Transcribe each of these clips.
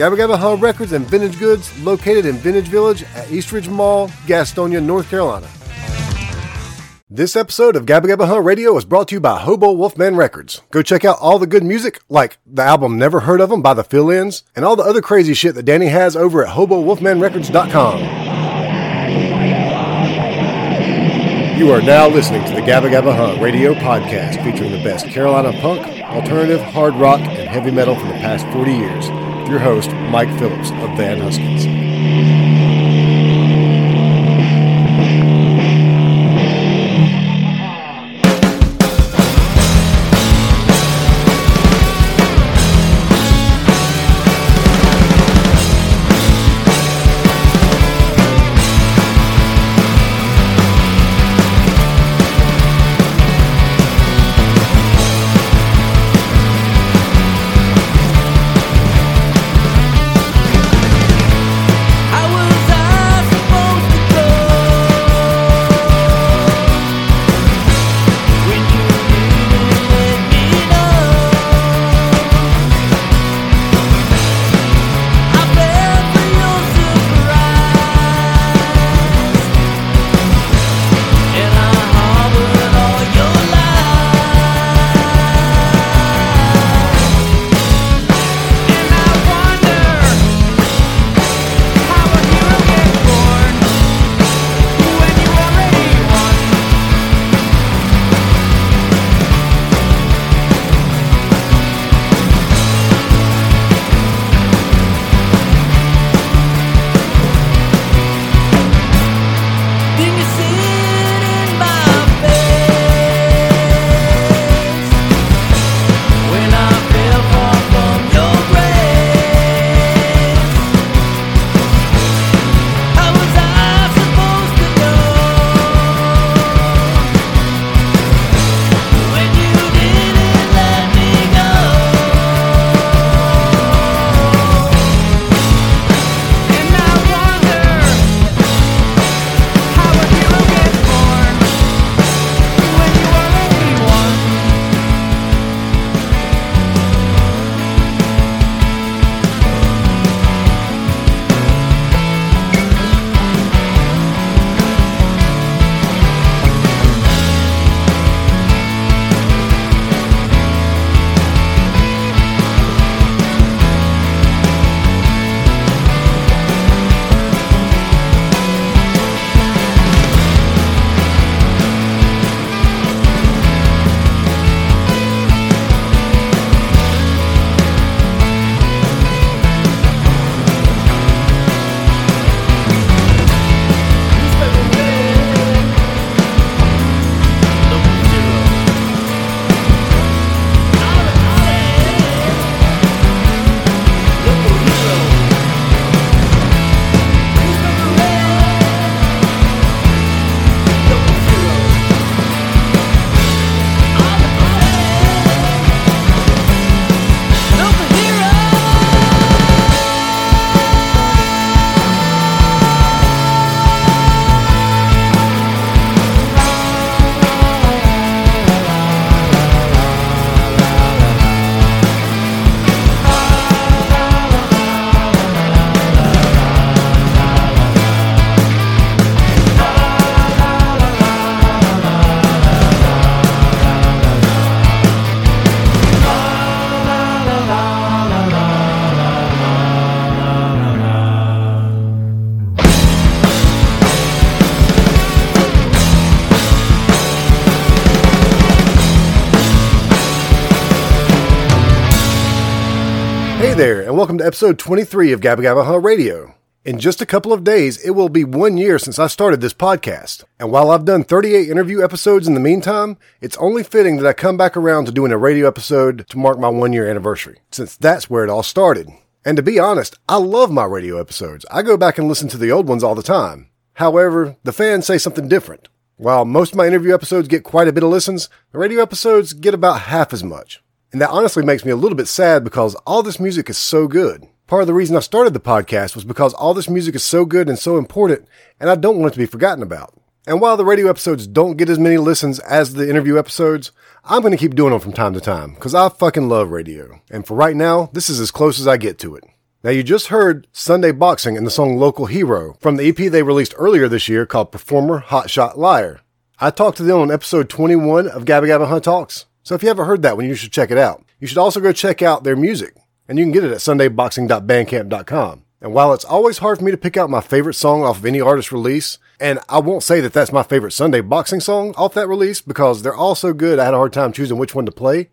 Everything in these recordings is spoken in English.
Gabba Gabba Records and Vintage Goods located in Vintage Village at Eastridge Mall, Gastonia, North Carolina. This episode of Gabba Gabba Huh Radio is brought to you by Hobo Wolfman Records. Go check out all the good music, like the album Never Heard of 'Em by the Fill-Ins, and all the other crazy shit that Danny has over at HoboWolfmanRecords.com. You are now listening to the Gabba Gabba Huh Radio podcast featuring the best Carolina punk, alternative, hard rock, and heavy metal from the past 40 years. Your host, Mike Phillips of Van Huskins. Welcome to episode 23 of Gabba Gabba Huh Radio. In just a couple of days, it will be one year since I started this podcast. And while I've done 38 interview episodes in the meantime, it's only fitting that I come back around to doing a radio episode to mark my one year anniversary, since that's where it all started. And to be honest, I love my radio episodes. I go back and listen to the old ones all the time. However, the fans say something different. While most of my interview episodes get quite a bit of listens, the radio episodes get about half as much. And that honestly makes me a little bit sad because all this music is so good. Part of the reason I started the podcast was because all this music is so good and so important, and I don't want it to be forgotten about. And while the radio episodes don't get as many listens as the interview episodes, I'm going to keep doing them from time to time because I fucking love radio. And for right now, this is as close as I get to it. Now you just heard Sunday Boxing and the song Local Hero from the EP they released earlier this year called Performer Hotshot Liar. I talked to them on episode 21 of Gabba Gabba Huh Talks. So if you haven't heard that one, you should check it out. You should also go check out their music and you can get it at sundayboxing.bandcamp.com. And while it's always hard for me to pick out my favorite song off of any artist release, and I won't say that that's my favorite Sunday boxing song off that release because they're all so good I had a hard time choosing which one to play,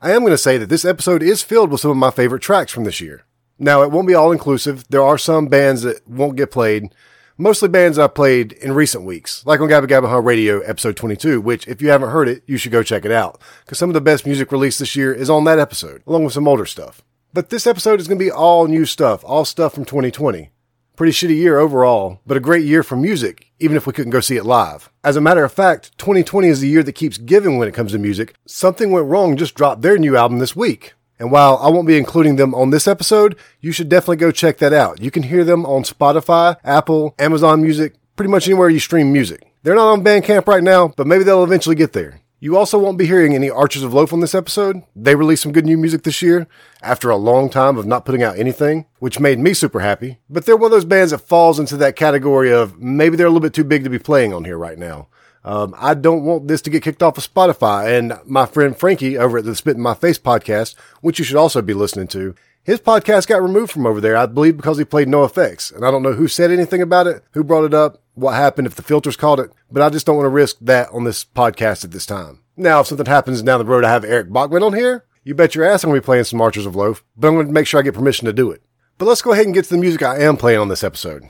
I am going to say that this episode is filled with some of my favorite tracks from this year. Now, it won't be all inclusive. There are some bands that won't get played, mostly bands I've played in recent weeks, like on Gabba Gabba Huh Radio episode 22, which if you haven't heard it, you should go check it out because some of the best music released this year is on that episode, along with some older stuff. But this episode is going to be all new stuff, all stuff from 2020. Pretty shitty year overall, but a great year for music, even if we couldn't go see it live. As a matter of fact, 2020 is the year that keeps giving when it comes to music. Something Went Wrong just dropped their new album this week. And while I won't be including them on this episode, you should definitely go check that out. You can hear them on Spotify, Apple, Amazon Music, pretty much anywhere you stream music. They're not on Bandcamp right now, but maybe they'll eventually get there. You also won't be hearing any Archers of Loaf on this episode. They released some good new music this year after a long time of not putting out anything, which made me super happy. But they're one of those bands that falls into that category of maybe they're a little bit too big to be playing on here right now. Um, I don't want this to get kicked off of Spotify. And my friend Frankie over at the Spit in My Face podcast, which you should also be listening to, his podcast got removed from over there, I believe, because he played NOFX. And I don't know who said anything about it, who brought it up, what happened, if the filters called it, but I just don't want to risk that on this podcast at this time. Now, if something happens down the road, I have Eric Bachmann on here, you bet your ass I'm going to be playing some Archers of Loaf, but I'm going to make sure I get permission to do it. But let's go ahead and get to the music I am playing on this episode.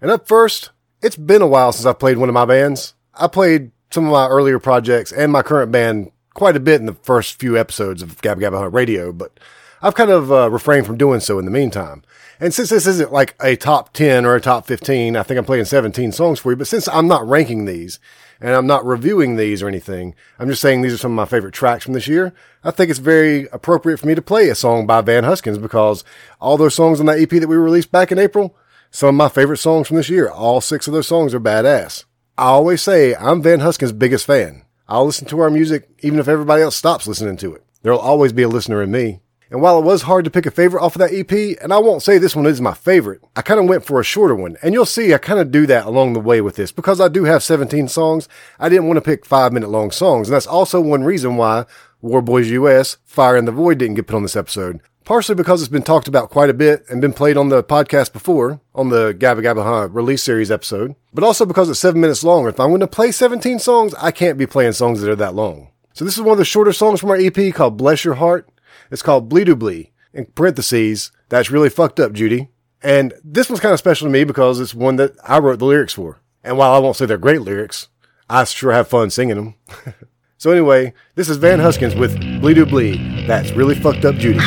And up first, it's been a while since I've played one of my bands. I played some of my earlier projects and my current band quite a bit in the first few episodes of Gabba Gabba Huh Radio, but I've kind of uh, refrained from doing so in the meantime. And since this isn't like a top 10 or a top 15, I think I'm playing 17 songs for you, but since I'm not ranking these and I'm not reviewing these or anything, I'm just saying these are some of my favorite tracks from this year. I think it's very appropriate for me to play a song by Van Huskins because all those songs on that EP that we released back in April, some of my favorite songs from this year. All six of those songs are badass. I always say I'm Van Huskin's biggest fan. I'll listen to our music even if everybody else stops listening to it. There'll always be a listener in me. And while it was hard to pick a favorite off of that EP, and I won't say this one is my favorite, I kind of went for a shorter one. And you'll see I kind of do that along the way with this because I do have 17 songs. I didn't want to pick five minute long songs. And that's also one reason why War Boys US, Fire in the Void didn't get put on this episode. Partially because it's been talked about quite a bit and been played on the podcast before, on the Gabba Gabba Huh release series episode, but also because it's seven minutes long. If I'm going to play 17 songs, I can't be playing songs that are that long. So this is one of the shorter songs from our EP called Bless Your Heart. It's called Bleedoo Blee. In parentheses, that's really fucked up, Judy. And this one's kind of special to me because it's one that I wrote the lyrics for. And while I won't say they're great lyrics, I sure have fun singing them. so anyway, this is Van Huskins with Bleedoo Blee. That's really fucked up, Judy.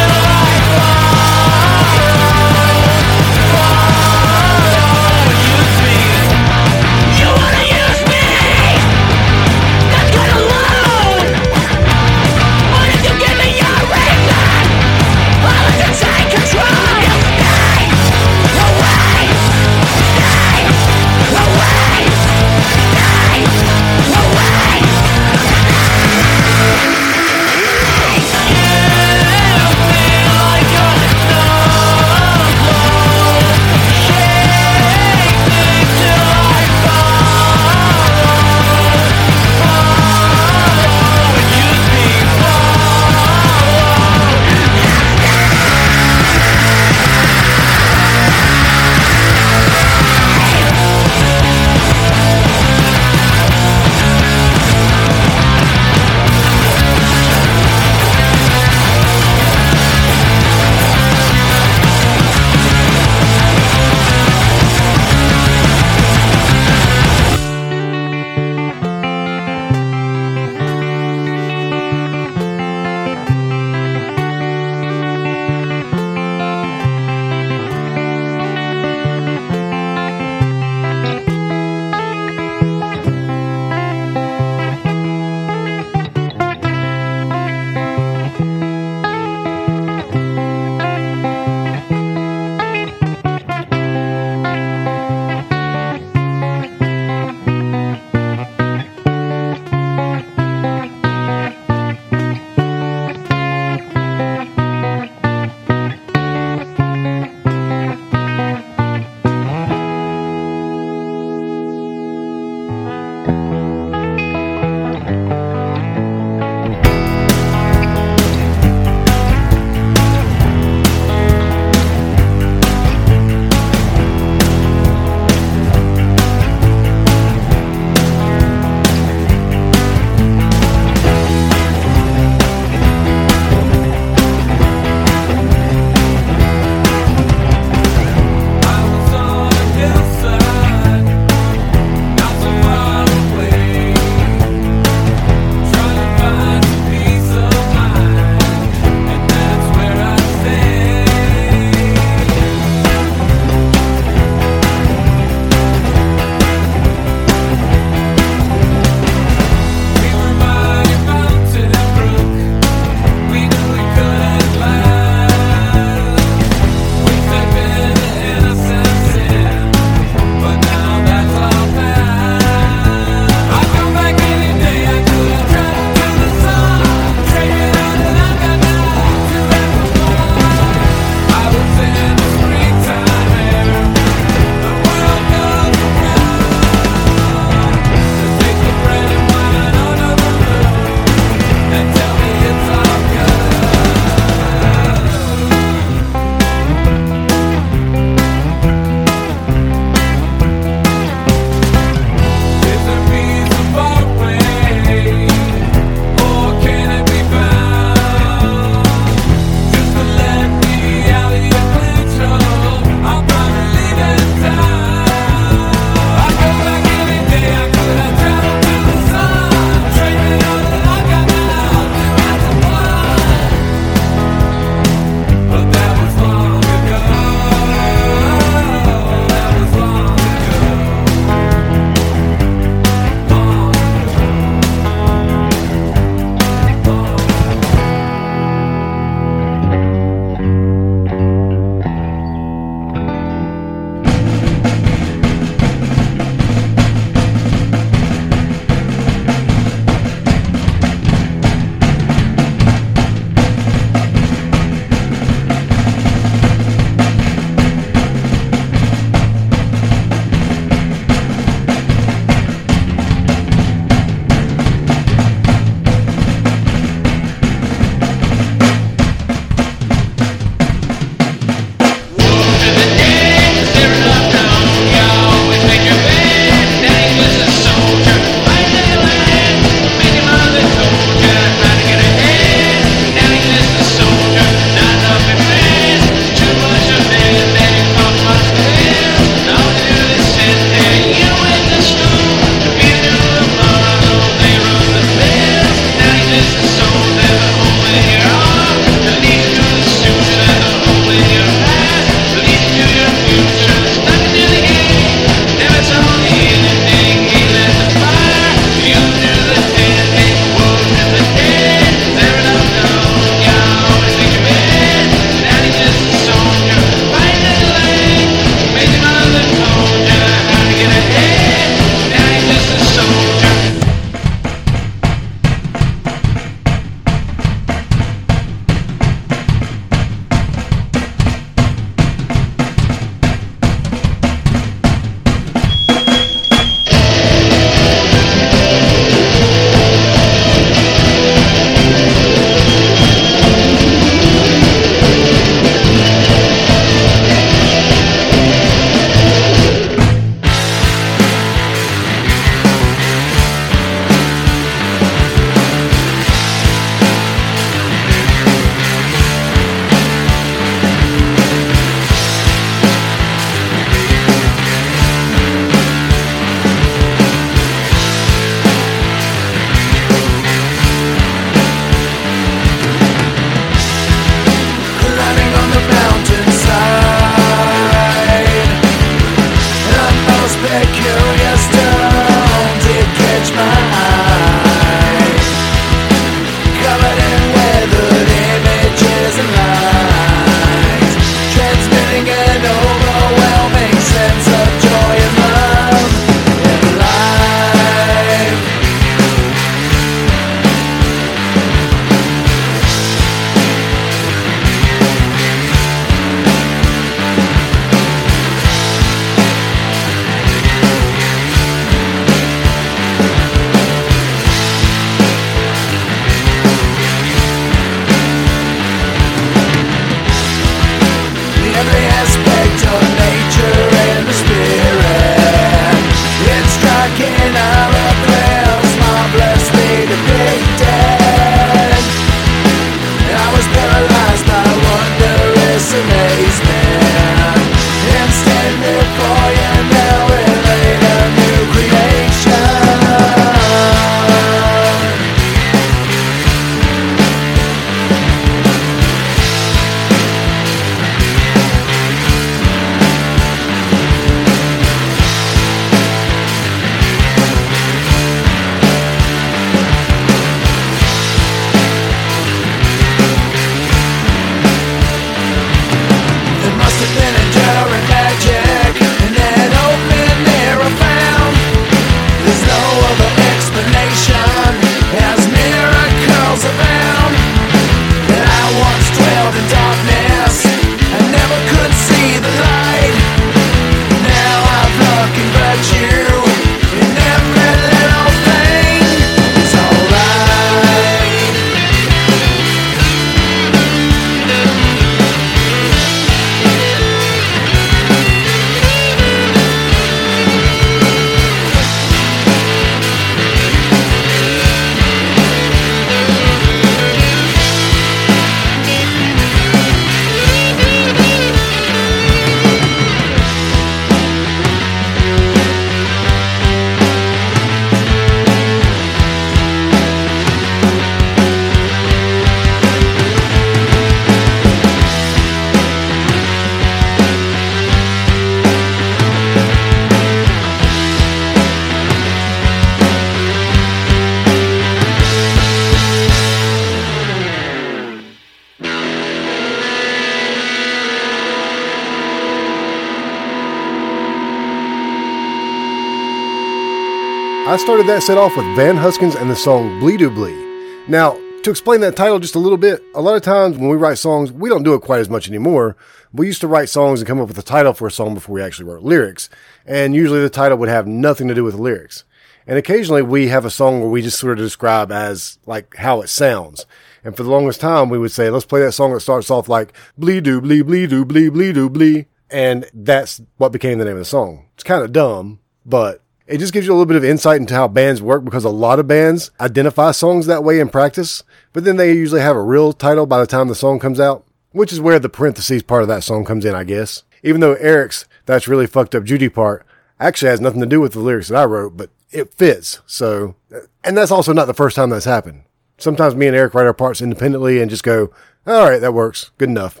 Started that set off with Van Huskins and the song Bleed Do Bleed. Now, to explain that title just a little bit, a lot of times when we write songs, we don't do it quite as much anymore. We used to write songs and come up with a title for a song before we actually wrote lyrics. And usually the title would have nothing to do with the lyrics. And occasionally we have a song where we just sort of describe as like how it sounds. And for the longest time, we would say, let's play that song that starts off like bleed do bleed bleed do bleed bleed do bleed. And that's what became the name of the song. It's kind of dumb, but it just gives you a little bit of insight into how bands work because a lot of bands identify songs that way in practice, but then they usually have a real title by the time the song comes out, which is where the parentheses part of that song comes in, I guess. Even though Eric's That's Really Fucked Up Judy part actually has nothing to do with the lyrics that I wrote, but it fits. So, and that's also not the first time that's happened. Sometimes me and Eric write our parts independently and just go, all right, that works. Good enough.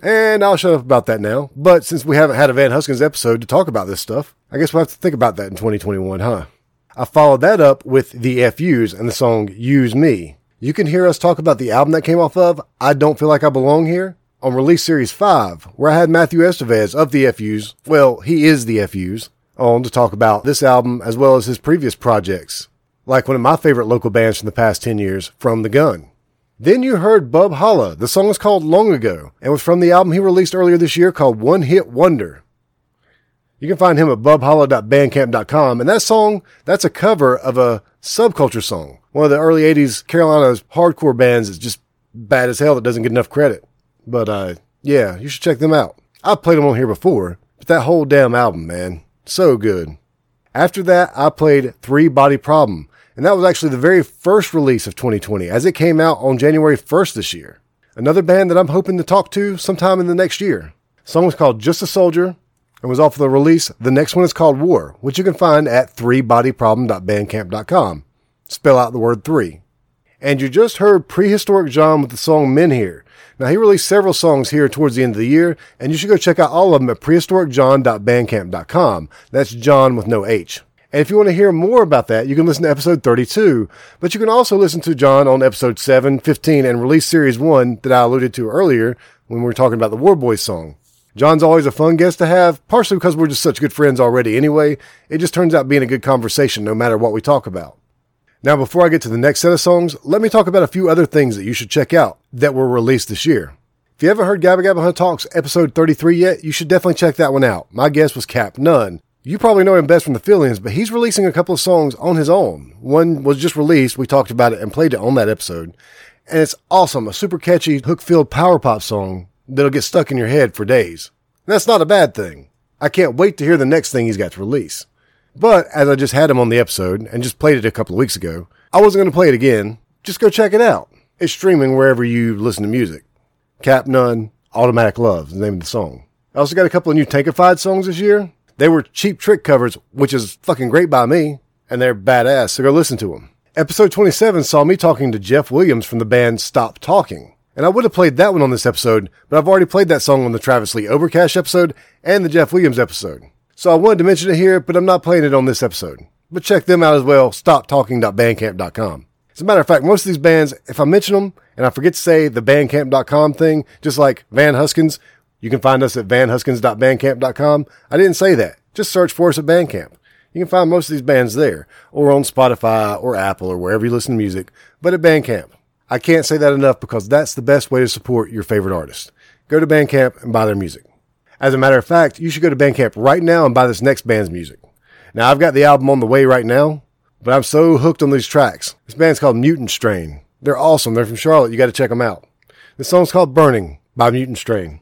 And I'll shut up about that now. But since we haven't had a Van Huskins episode to talk about this stuff, I guess we'll have to think about that in 2021, huh? I followed that up with the FUs and the song Use Me. You can hear us talk about the album that came off of I Don't Feel Like I Belong Here on Release Series 5, where I had Matthew Estevez of the FUs, well, he is the FUs, on to talk about this album as well as his previous projects, like one of my favorite local bands from the past 10 years, From the Gun. Then you heard Bub Holla. The song is called Long Ago and was from the album he released earlier this year called One Hit Wonder. You can find him at bubholla.bandcamp.com. And that song, that's a cover of a subculture song. One of the early 80s Carolina's hardcore bands is just bad as hell that doesn't get enough credit. But, uh, yeah, you should check them out. I've played them on here before, but that whole damn album, man, so good. After that, I played Three Body Problem, and that was actually the very first release of 2020 as it came out on January 1st this year. Another band that I'm hoping to talk to sometime in the next year. The song was called Just a Soldier and was off of the release. The next one is called War, which you can find at threebodyproblem.bandcamp.com. Spell out the word three. And you just heard Prehistoric John with the song Men Here. Now, he released several songs here towards the end of the year, and you should go check out all of them at prehistoricjohn.bandcamp.com. That's John with no H. And if you want to hear more about that, you can listen to episode 32, but you can also listen to John on episode 7, 15, and release series 1 that I alluded to earlier when we were talking about the War Boys song. John's always a fun guest to have, partially because we're just such good friends already anyway. It just turns out being a good conversation no matter what we talk about. Now, before I get to the next set of songs, let me talk about a few other things that you should check out that were released this year. If you haven't heard Gabba Gabba Huh Talks episode 33 yet, you should definitely check that one out. My guest was Cap Nunn. You probably know him best from the fill-ins, but he's releasing a couple of songs on his own. One was just released. We talked about it and played it on that episode. And it's awesome. A super catchy hook-filled power pop song that'll get stuck in your head for days. that's not a bad thing. I can't wait to hear the next thing he's got to release. But as I just had him on the episode and just played it a couple of weeks ago, I wasn't going to play it again. Just go check it out. It's streaming wherever you listen to music. Cap Nunn, Automatic Love is the name of the song. I also got a couple of new Tankified songs this year. They were cheap trick covers, which is fucking great by me, and they're badass, so go listen to them. Episode 27 saw me talking to Jeff Williams from the band Stop Talking. And I would have played that one on this episode, but I've already played that song on the Travis Lee Overcash episode and the Jeff Williams episode. So I wanted to mention it here, but I'm not playing it on this episode. But check them out as well, stoptalking.bandcamp.com. As a matter of fact, most of these bands, if I mention them and I forget to say the bandcamp.com thing, just like Van Huskins, you can find us at vanhuskins.bandcamp.com. I didn't say that. Just search for us at Bandcamp. You can find most of these bands there, or on Spotify, or Apple, or wherever you listen to music, but at Bandcamp. I can't say that enough because that's the best way to support your favorite artist. Go to Bandcamp and buy their music. As a matter of fact, you should go to Bandcamp right now and buy this next band's music. Now, I've got the album on the way right now, but I'm so hooked on these tracks. This band's called Mutant Strain. They're awesome. They're from Charlotte. You got to check them out. This song's called Burning by Mutant Strain.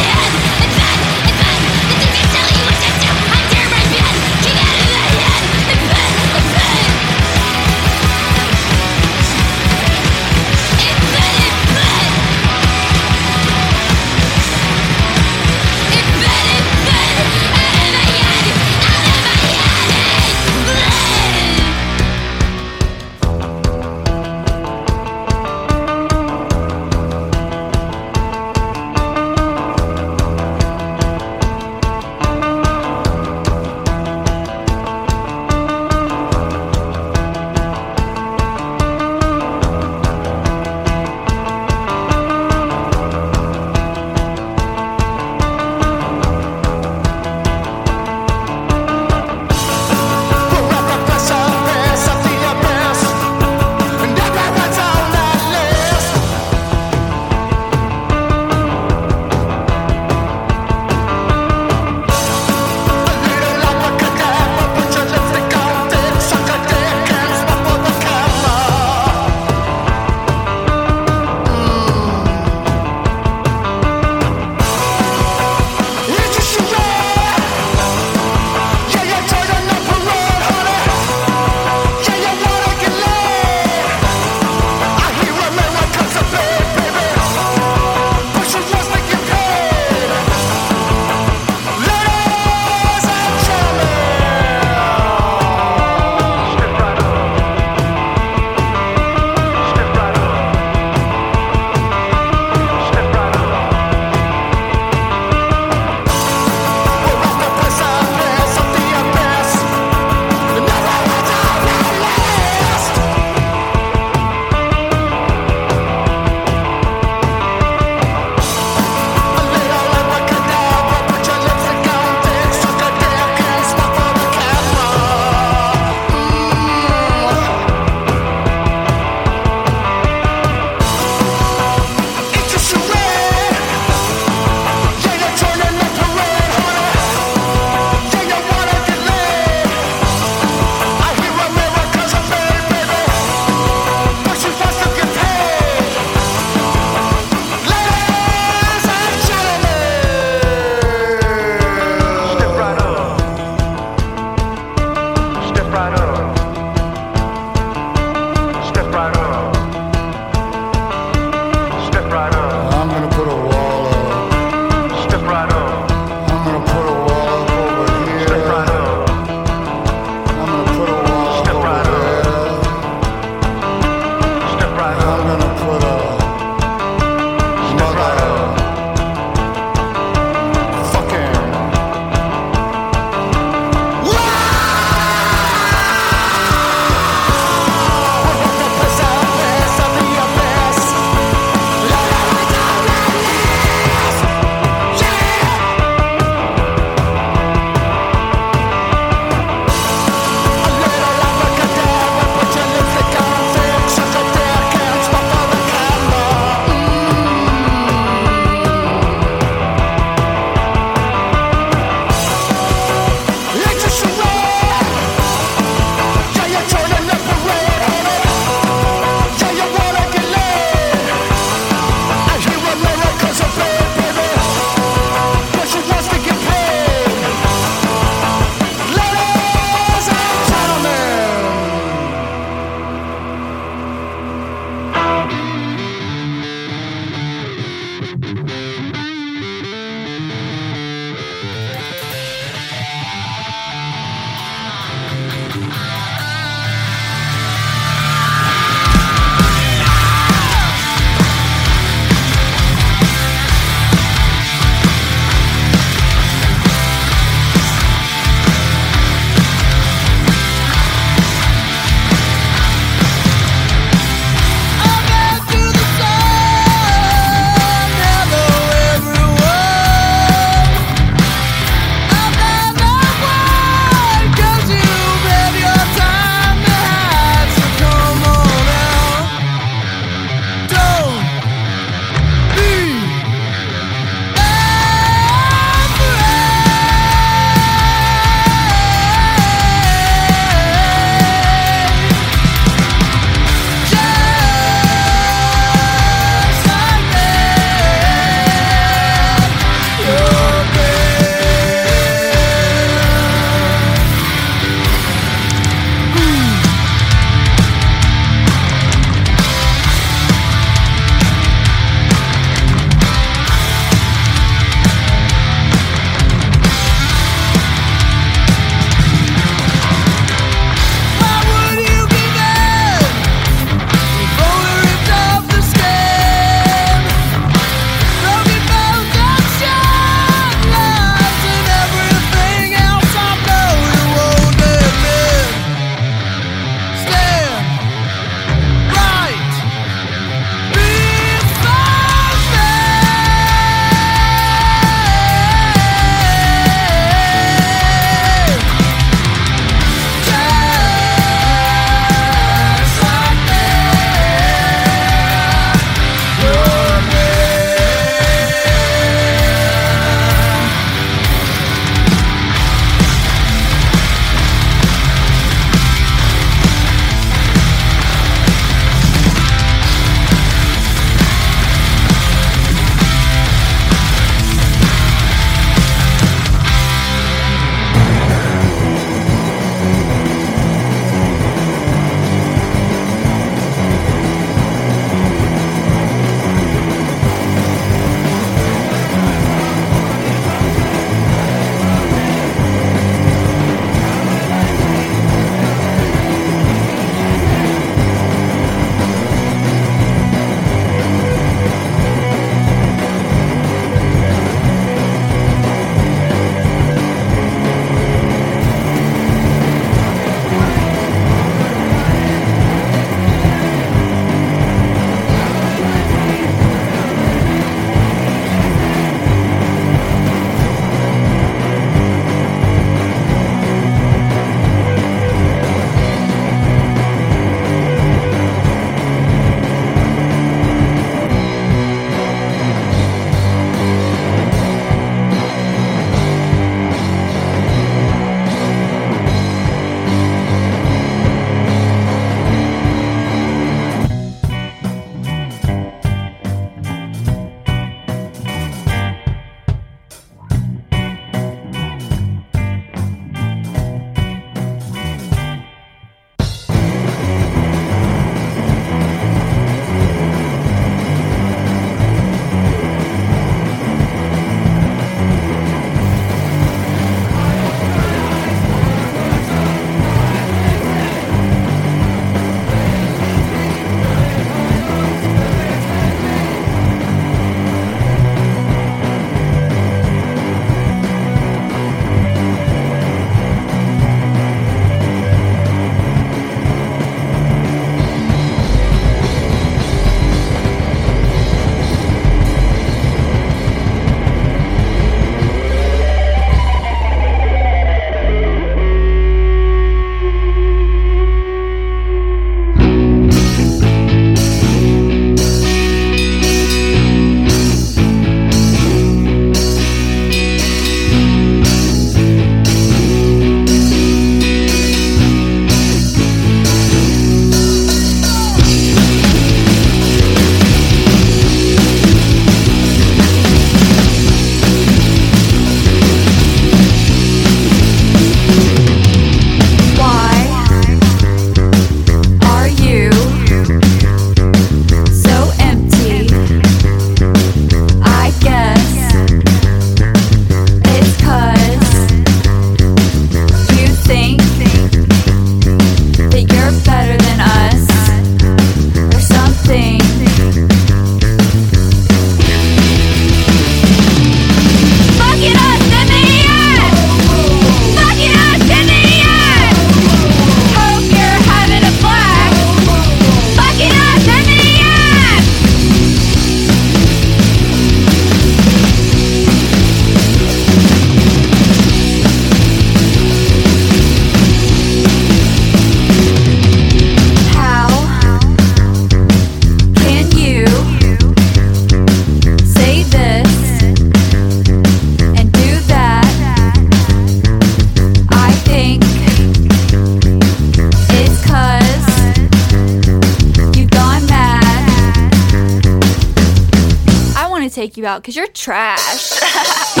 You out because you're trash.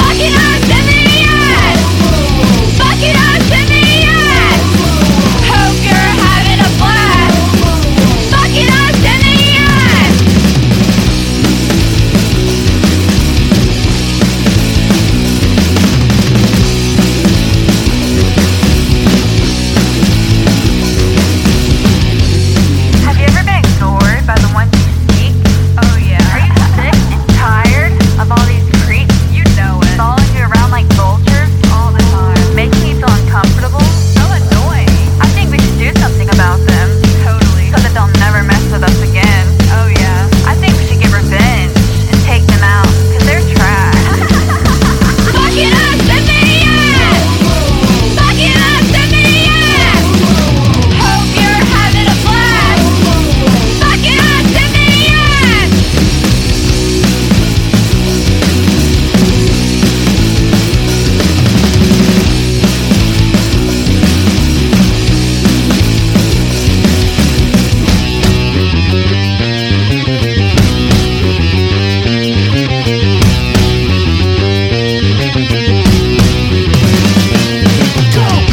Fucking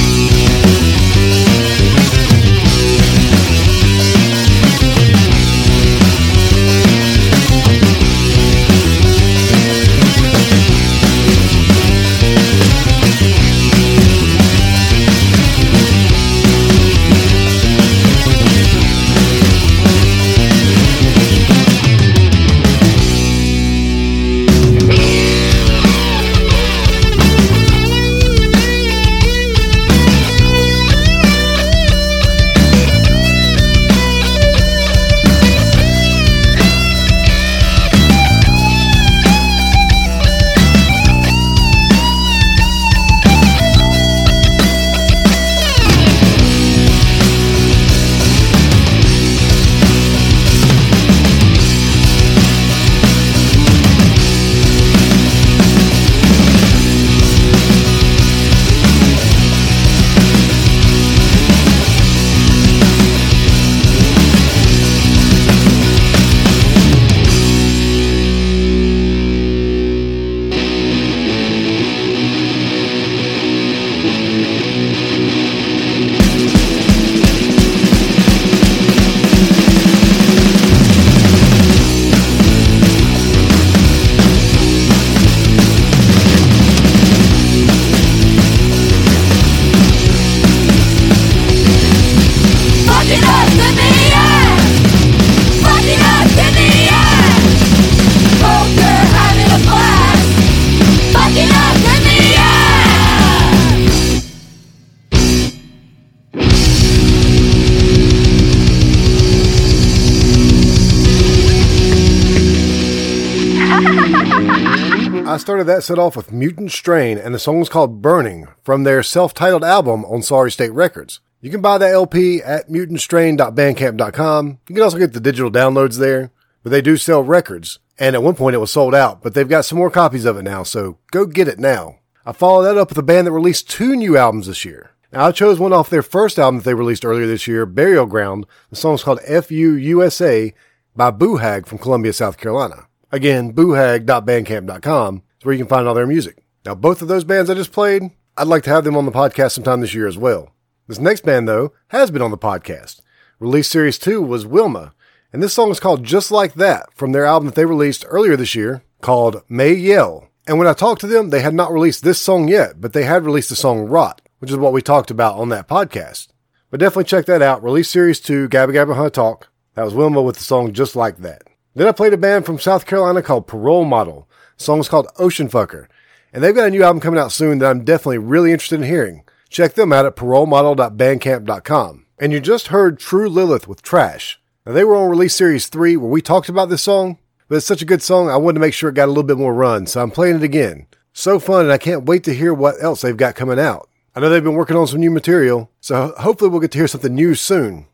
that set off with Mutant Strain, and the song is called Burning from their self titled album on Sorry State Records. You can buy that LP at mutantstrain.bandcamp.com. You can also get the digital downloads there, but they do sell records. And at one point it was sold out, but they've got some more copies of it now, so go get it now. I followed that up with a band that released two new albums this year. Now I chose one off their first album that they released earlier this year, Burial Ground. The song is called FUUSA by Boohag from Columbia, South Carolina. Again, boohag.bandcamp.com is where you can find all their music. Now, both of those bands I just played, I'd like to have them on the podcast sometime this year as well. This next band, though, has been on the podcast. Release Series 2 was Wilma, and this song is called Just Like That from their album that they released earlier this year called May Yell. And when I talked to them, they had not released this song yet, but they had released the song Rot, which is what we talked about on that podcast. But definitely check that out. Release Series 2, Gabba Gabba Huh Talk. That was Wilma with the song Just Like That. Then I played a band from South Carolina called Parole Model. Song is called Ocean Fucker. And they've got a new album coming out soon that I'm definitely really interested in hearing. Check them out at parolemodel.bandcamp.com. And you just heard True Lilith with Trash. Now they were on Release Series 3 where we talked about this song, but it's such a good song I wanted to make sure it got a little bit more run, so I'm playing it again. So fun and I can't wait to hear what else they've got coming out. I know they've been working on some new material, so hopefully we'll get to hear something new soon.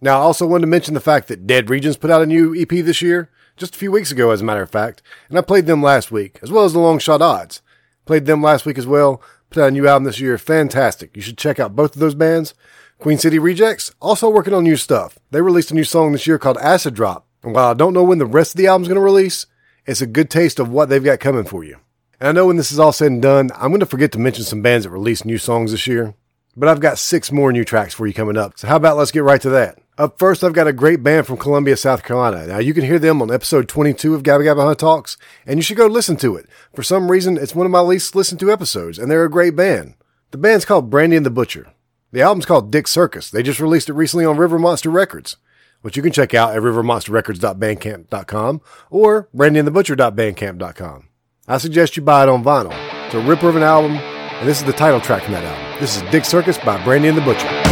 Now, I also wanted to mention the fact that Dead Regions put out a new EP this year, just a few weeks ago, as a matter of fact, and I played them last week, as well as the Long Shot Odds. Played them last week as well, put out a new album this year, fantastic. You should check out both of those bands. Queen City Rejects, also working on new stuff. They released a new song this year called Acid Drop, and while I don't know when the rest of the album's going to release, It's a good taste of what they've got coming for you. And I know when this is all said and done, I'm going to forget to mention some bands that released new songs this year, but I've got six more new tracks for you coming up. So how about let's get right to that? Up first, I've got a great band from Columbia, South Carolina. Now, you can hear them on episode 22 of Gabba Gabba Huh Talks, and you should go listen to it. For some reason, it's one of my least listened to episodes, and they're a great band. The band's called Brandy and the Butcher. The album's called Dick Circus. They just released it recently on River Monster Records, which you can check out at rivermonsterrecords.bandcamp.com or brandyandthebutcher.bandcamp.com. I suggest you buy it on vinyl. It's a ripper of an album, and this is the title track from that album. This is Dick Circus by Brandy and the Butcher.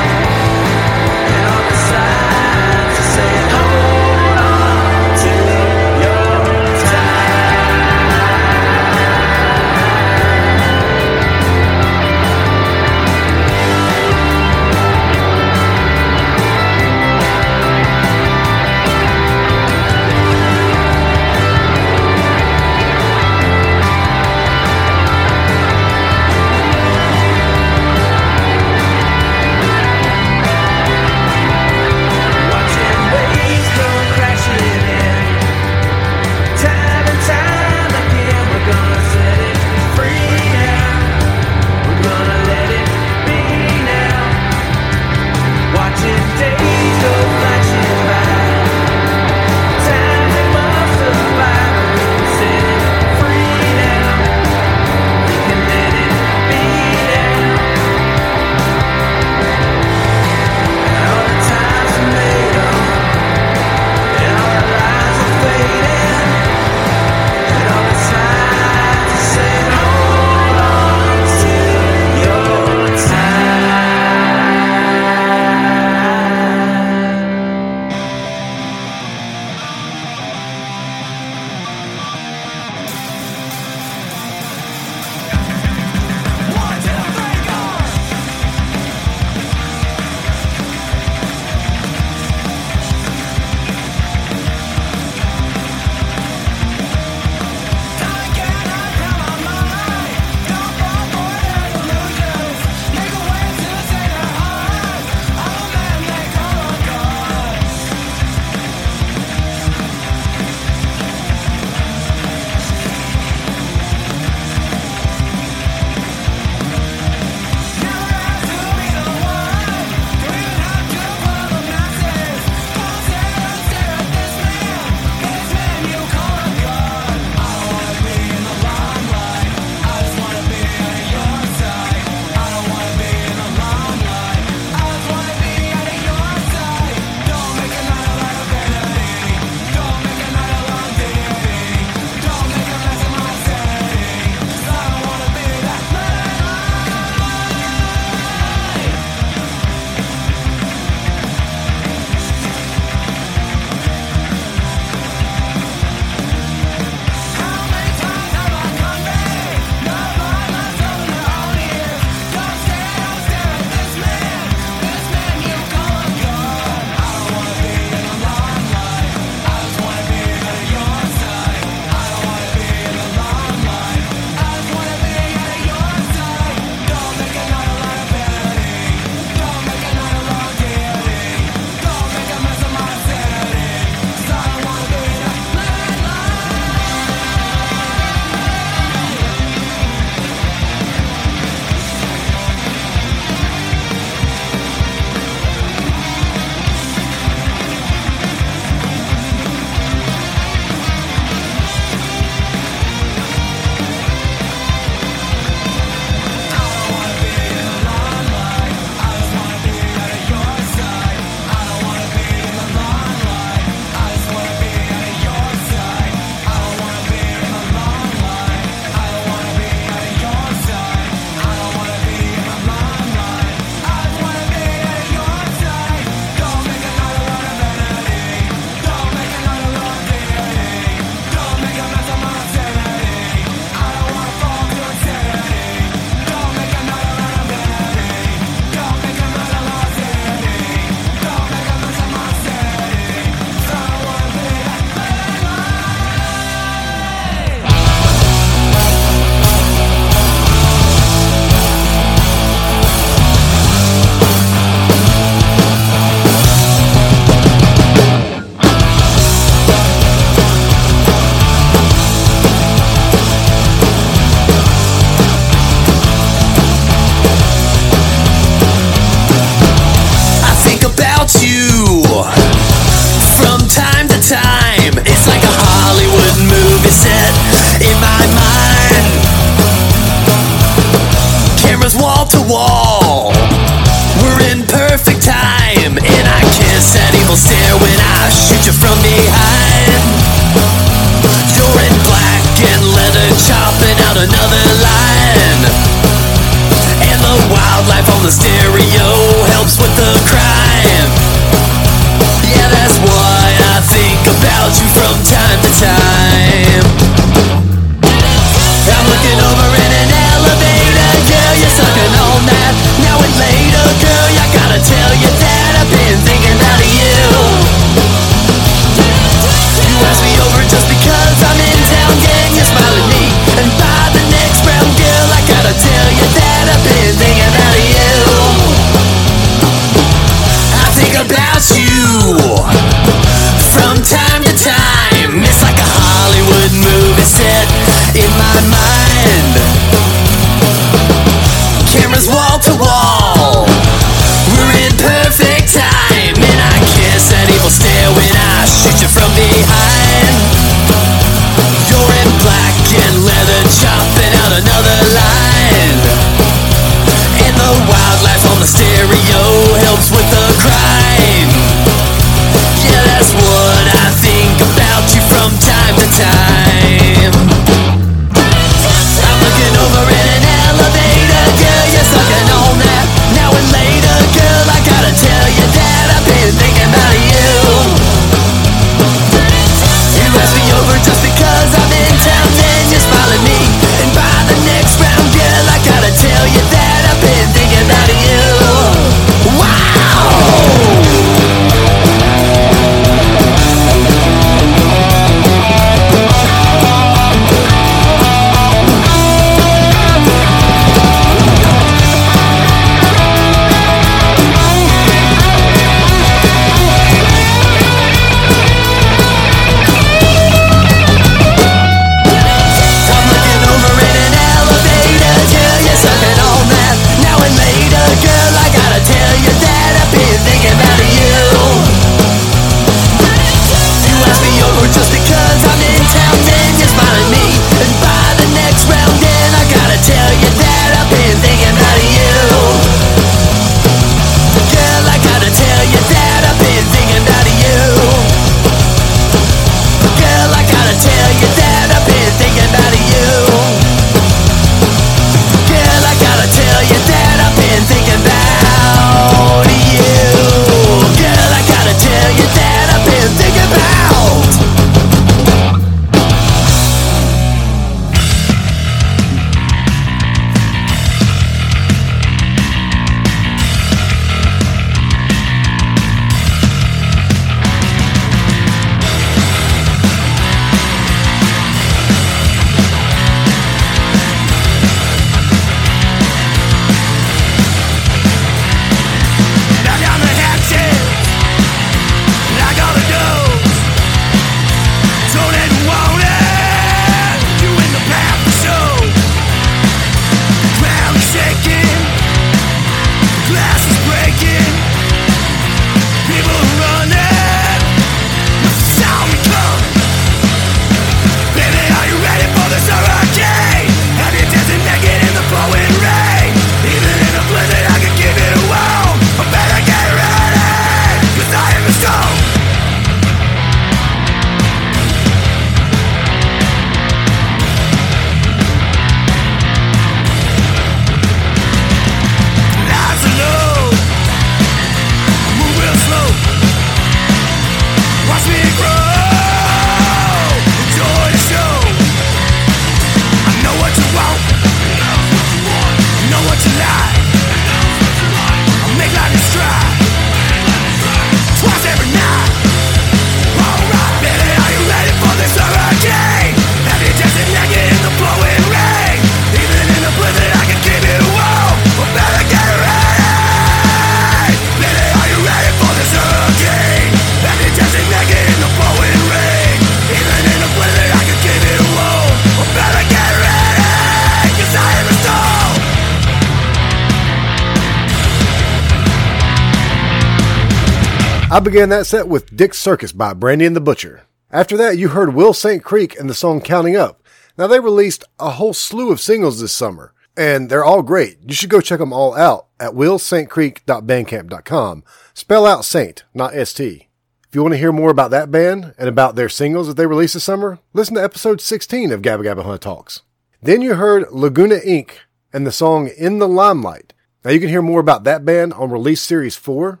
I began that set with Dick's Circus by Brandy and the Butcher. After that, you heard Will St. Creek and the song Counting Up. Now, they released a whole slew of singles this summer, and they're all great. You should go check them all out at willstcreek.bandcamp.com. Spell out Saint, not ST. If you want to hear more about that band and about their singles that they released this summer, listen to episode 16 of Gabba Gabba Huh Talks. Then you heard Laguna Inc. and the song In the Limelight. Now you can hear more about that band on Release Series 4.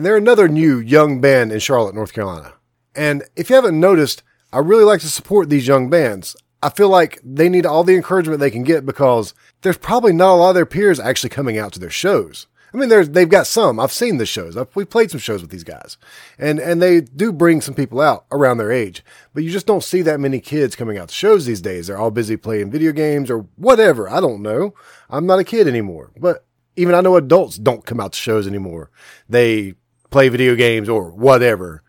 And they're another new young band in Charlotte, North Carolina. And if you haven't noticed, I really like to support these young bands. I feel like they need all the encouragement they can get because there's probably not a lot of their peers actually coming out to their shows. I mean, there's, they've got some. I've seen the shows. I've, we've played some shows with these guys and, and they do bring some people out around their age, but you just don't see that many kids coming out to shows these days. They're all busy playing video games or whatever. I don't know. I'm not a kid anymore, but even I know adults don't come out to shows anymore. They play video games or whatever.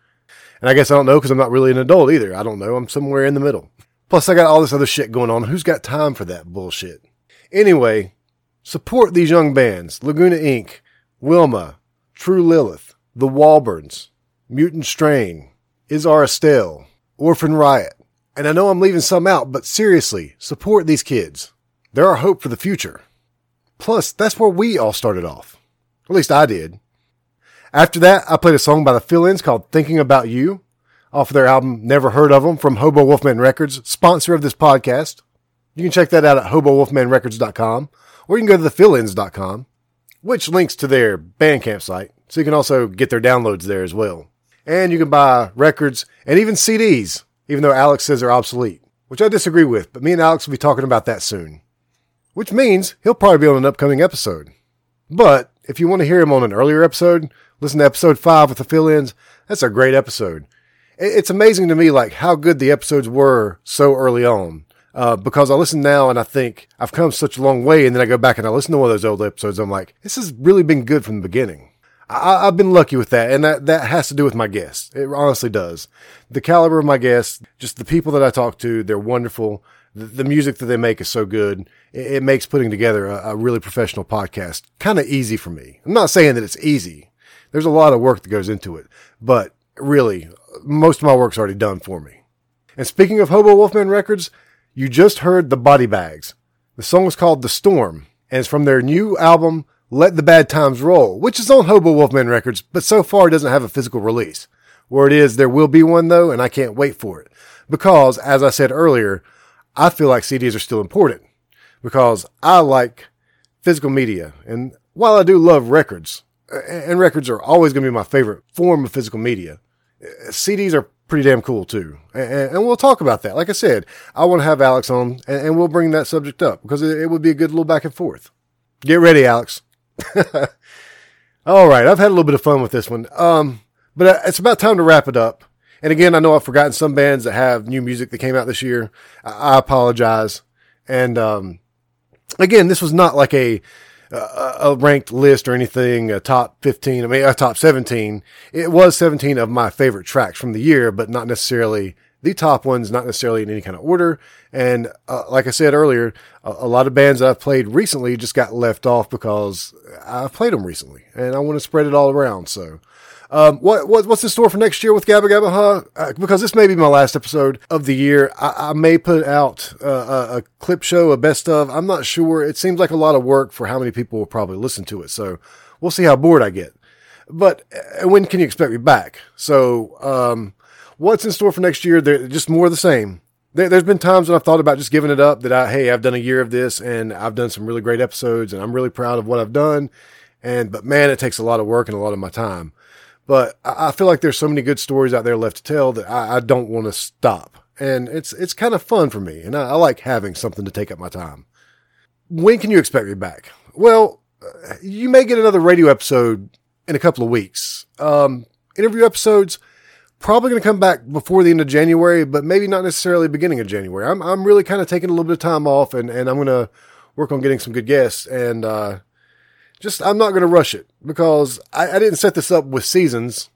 And I guess I don't know because I'm not really an adult either. I don't know. I'm somewhere in the middle. Plus, I got all this other shit going on. Who's got time for that bullshit? Anyway, support these young bands Laguna Inc., Wilma, True Lilith, The Walburns, Mutant Strain, Izar Estelle, Orphan Riot. And I know I'm leaving some out, but seriously, support these kids. They're our hope for the future. Plus, that's where we all started off. At least I did. After that, I played a song by the Fill Ins called Thinking About You. off of their album Never Heard of Them from Hobo Wolfman Records, sponsor of this podcast. You can check that out at hobowolfmanrecords.com or you can go to thefillins.com, which links to their Bandcamp site. So you can also get their downloads there as well. And you can buy records and even CDs, even though Alex says they're obsolete, which I disagree with, but me and Alex will be talking about that soon. Which means he'll probably be on an upcoming episode. But if you want to hear him on an earlier episode, listen to episode five with the fill-ins. That's a great episode. It's amazing to me, like how good the episodes were so early on. Uh, because I listen now and I think I've come such a long way, and then I go back and I listen to one of those old episodes. I'm like, this has really been good from the beginning. I, I've been lucky with that, and that that has to do with my guests. It honestly does. The caliber of my guests, just the people that I talk to, they're wonderful. The, the music that they make is so good. It, it makes putting together a, a really professional podcast kind of easy for me. I'm not saying that it's easy. There's a lot of work that goes into it, but really, most of my work's already done for me. And speaking of Hobo Wolfman Records, you just heard the Body Bags. The song is called The Storm, and it's from their new album, Let the Bad Times Roll, which is on Hobo Wolfman Records, but so far it doesn't have a physical release. Word is there will be one though, and I can't wait for it. Because, as I said earlier, I feel like CDs are still important. Because I like physical media, and while I do love records, and records are always going to be my favorite form of physical media, CDs are pretty damn cool too. And, we'll talk about that. Like I said, I want to have Alex on and, we'll bring that subject up because it, it would be a good little back and forth. Get ready, Alex. All right. I've had a little bit of fun with this one. Um, but uh, it's about time to wrap it up. And again, I know I've forgotten some bands that have new music that came out this year. I, I apologize. And, um, again, this was not like a, a ranked list or anything, a top 15, I mean, a top 17. It was 17 of my favorite tracks from the year, but not necessarily the top ones, not necessarily in any kind of order. And uh, like I said earlier, a, a lot of bands that I've played recently just got left off because I've played them recently and I want to spread it all around. So, um, what, what what's in store for next year with Gabba Gabba Huh? Uh, because this may be my last episode of the year. I, I may put out uh, a, a clip show, a best of. I'm not sure. It seems like a lot of work for how many people will probably listen to it. So we'll see how bored I get. But uh, when can you expect me back? So um, what's in store for next year? They're just more of the same. There, there's been times when I've thought about just giving it up. That I hey, I've done a year of this and I've done some really great episodes and I'm really proud of what I've done. And but man, it takes a lot of work and a lot of my time. But I, feel like there's so many good stories out there left to tell that I, I don't want to stop. And it's it's kind of fun for me, and I, I like having something to take up my time. When can you expect me back? Well, uh, you may get another radio episode in a couple of weeks. Um, interview episodes probably going to come back before the end of January, but maybe not necessarily beginning of January. I'm I'm really kind of taking a little bit of time off, and and I'm going to work on getting some good guests and. uh just I'm not going to rush it because I, I didn't set this up with seasons,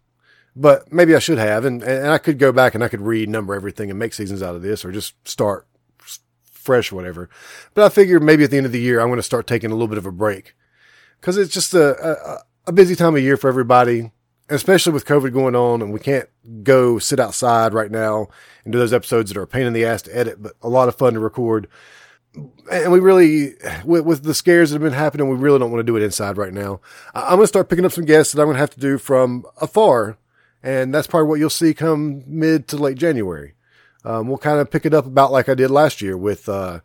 but maybe I should have, and and I could go back and I could renumber everything and make seasons out of this, or just start fresh, or whatever. But I figured maybe at the end of the year I'm going to start taking a little bit of a break because it's just a, a a busy time of year for everybody, especially with COVID going on, and we can't go sit outside right now and do those episodes that are a pain in the ass to edit, but a lot of fun to record and we really, with, with the scares that have been happening, we really don't want to do it inside right now. I'm going to start picking up some guests that I'm going to have to do from afar. And that's probably what you'll see come mid to late January. Um, we'll kind of pick it up about like I did last year with, uh,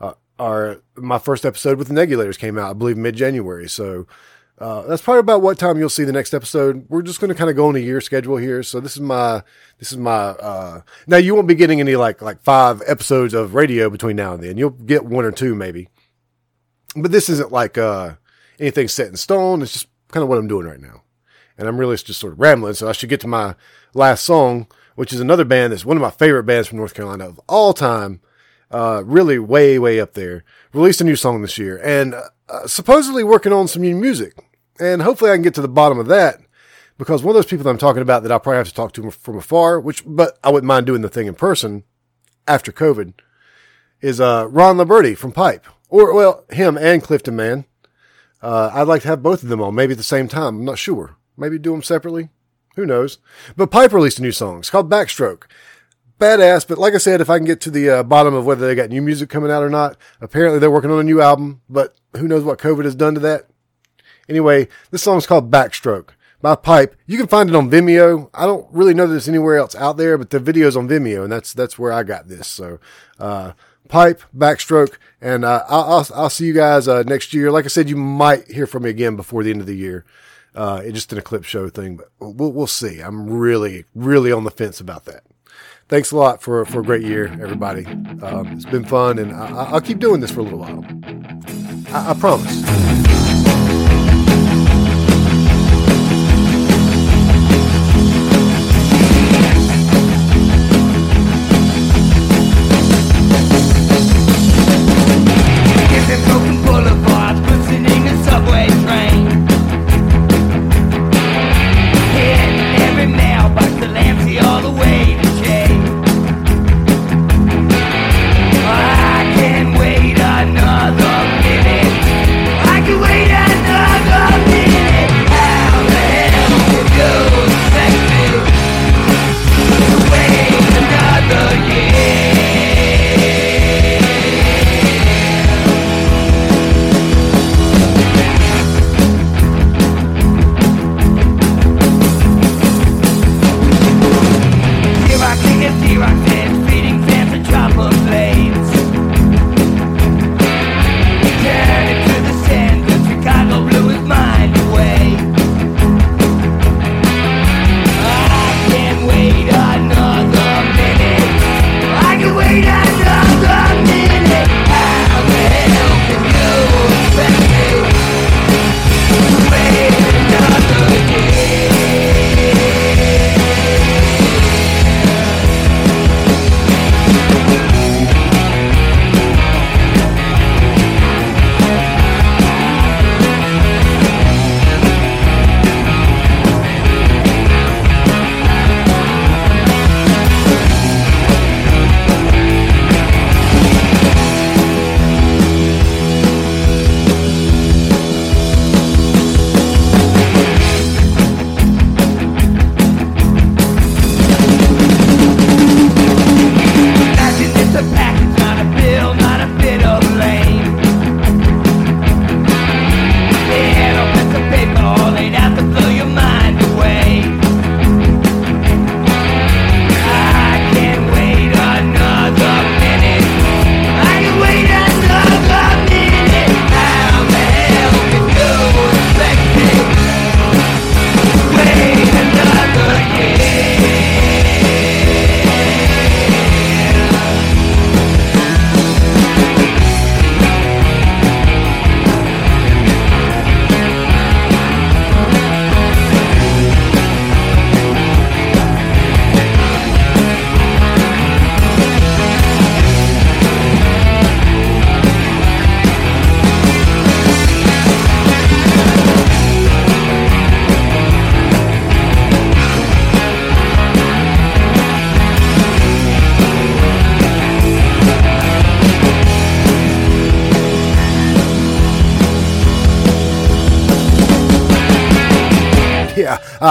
uh, our, my first episode with the Negulators came out, I believe mid January. So, uh, that's probably about what time you'll see the next episode. We're just going to kind of go on a year schedule here. So this is my, this is my, uh, now you won't be getting any like, like five episodes of radio between now and then. You'll get one or two maybe, but this isn't like, uh, anything set in stone. It's just kind of what I'm doing right now. And I'm really just sort of rambling. So I should get to my last song, which is another band that's one of my favorite bands from North Carolina of all time. Uh, really way, way up there. Released a new song this year and uh, supposedly working on some new music. And hopefully I can get to the bottom of that because one of those people that I'm talking about that I'll probably have to talk to from afar, which, but I wouldn't mind doing the thing in person after COVID is, uh, Ron Liberty from Pipe or, well, him and Clifton Man. Uh, I'd like to have both of them on maybe at the same time. I'm not sure. Maybe do them separately. Who knows? But Pipe released a new song. It's called Backstroke. Badass, but like I said, if I can get to the uh, bottom of whether they got new music coming out or not, apparently they're working on a new album, but who knows what COVID has done to that. Anyway, this song's called Backstroke by Pipe. You can find it on Vimeo. I don't really know that it's anywhere else out there, but the video's on Vimeo, and that's that's where I got this. So, uh, Pipe, Backstroke, and uh, I'll, I'll I'll see you guys uh, next year. Like I said, you might hear from me again before the end of the year. Uh, it's just an eclipse show thing, but we'll we'll see. I'm really really on the fence about that. Thanks a lot for for a great year, everybody. Um, it's been fun, and I, I'll keep doing this for a little while. I, I promise.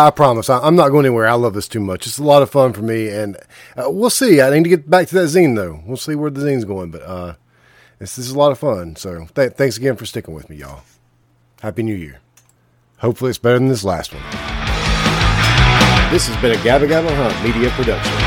I promise. I, I'm not going anywhere. I love this too much. It's a lot of fun for me, and uh, we'll see. I need to get back to that zine though. We'll see where the zine's going, but uh, this, this is a lot of fun. So th- thanks again for sticking with me, y'all. Happy New Year. Hopefully, it's better than this last one. This has been a Gabba Gabba Huh Media Production.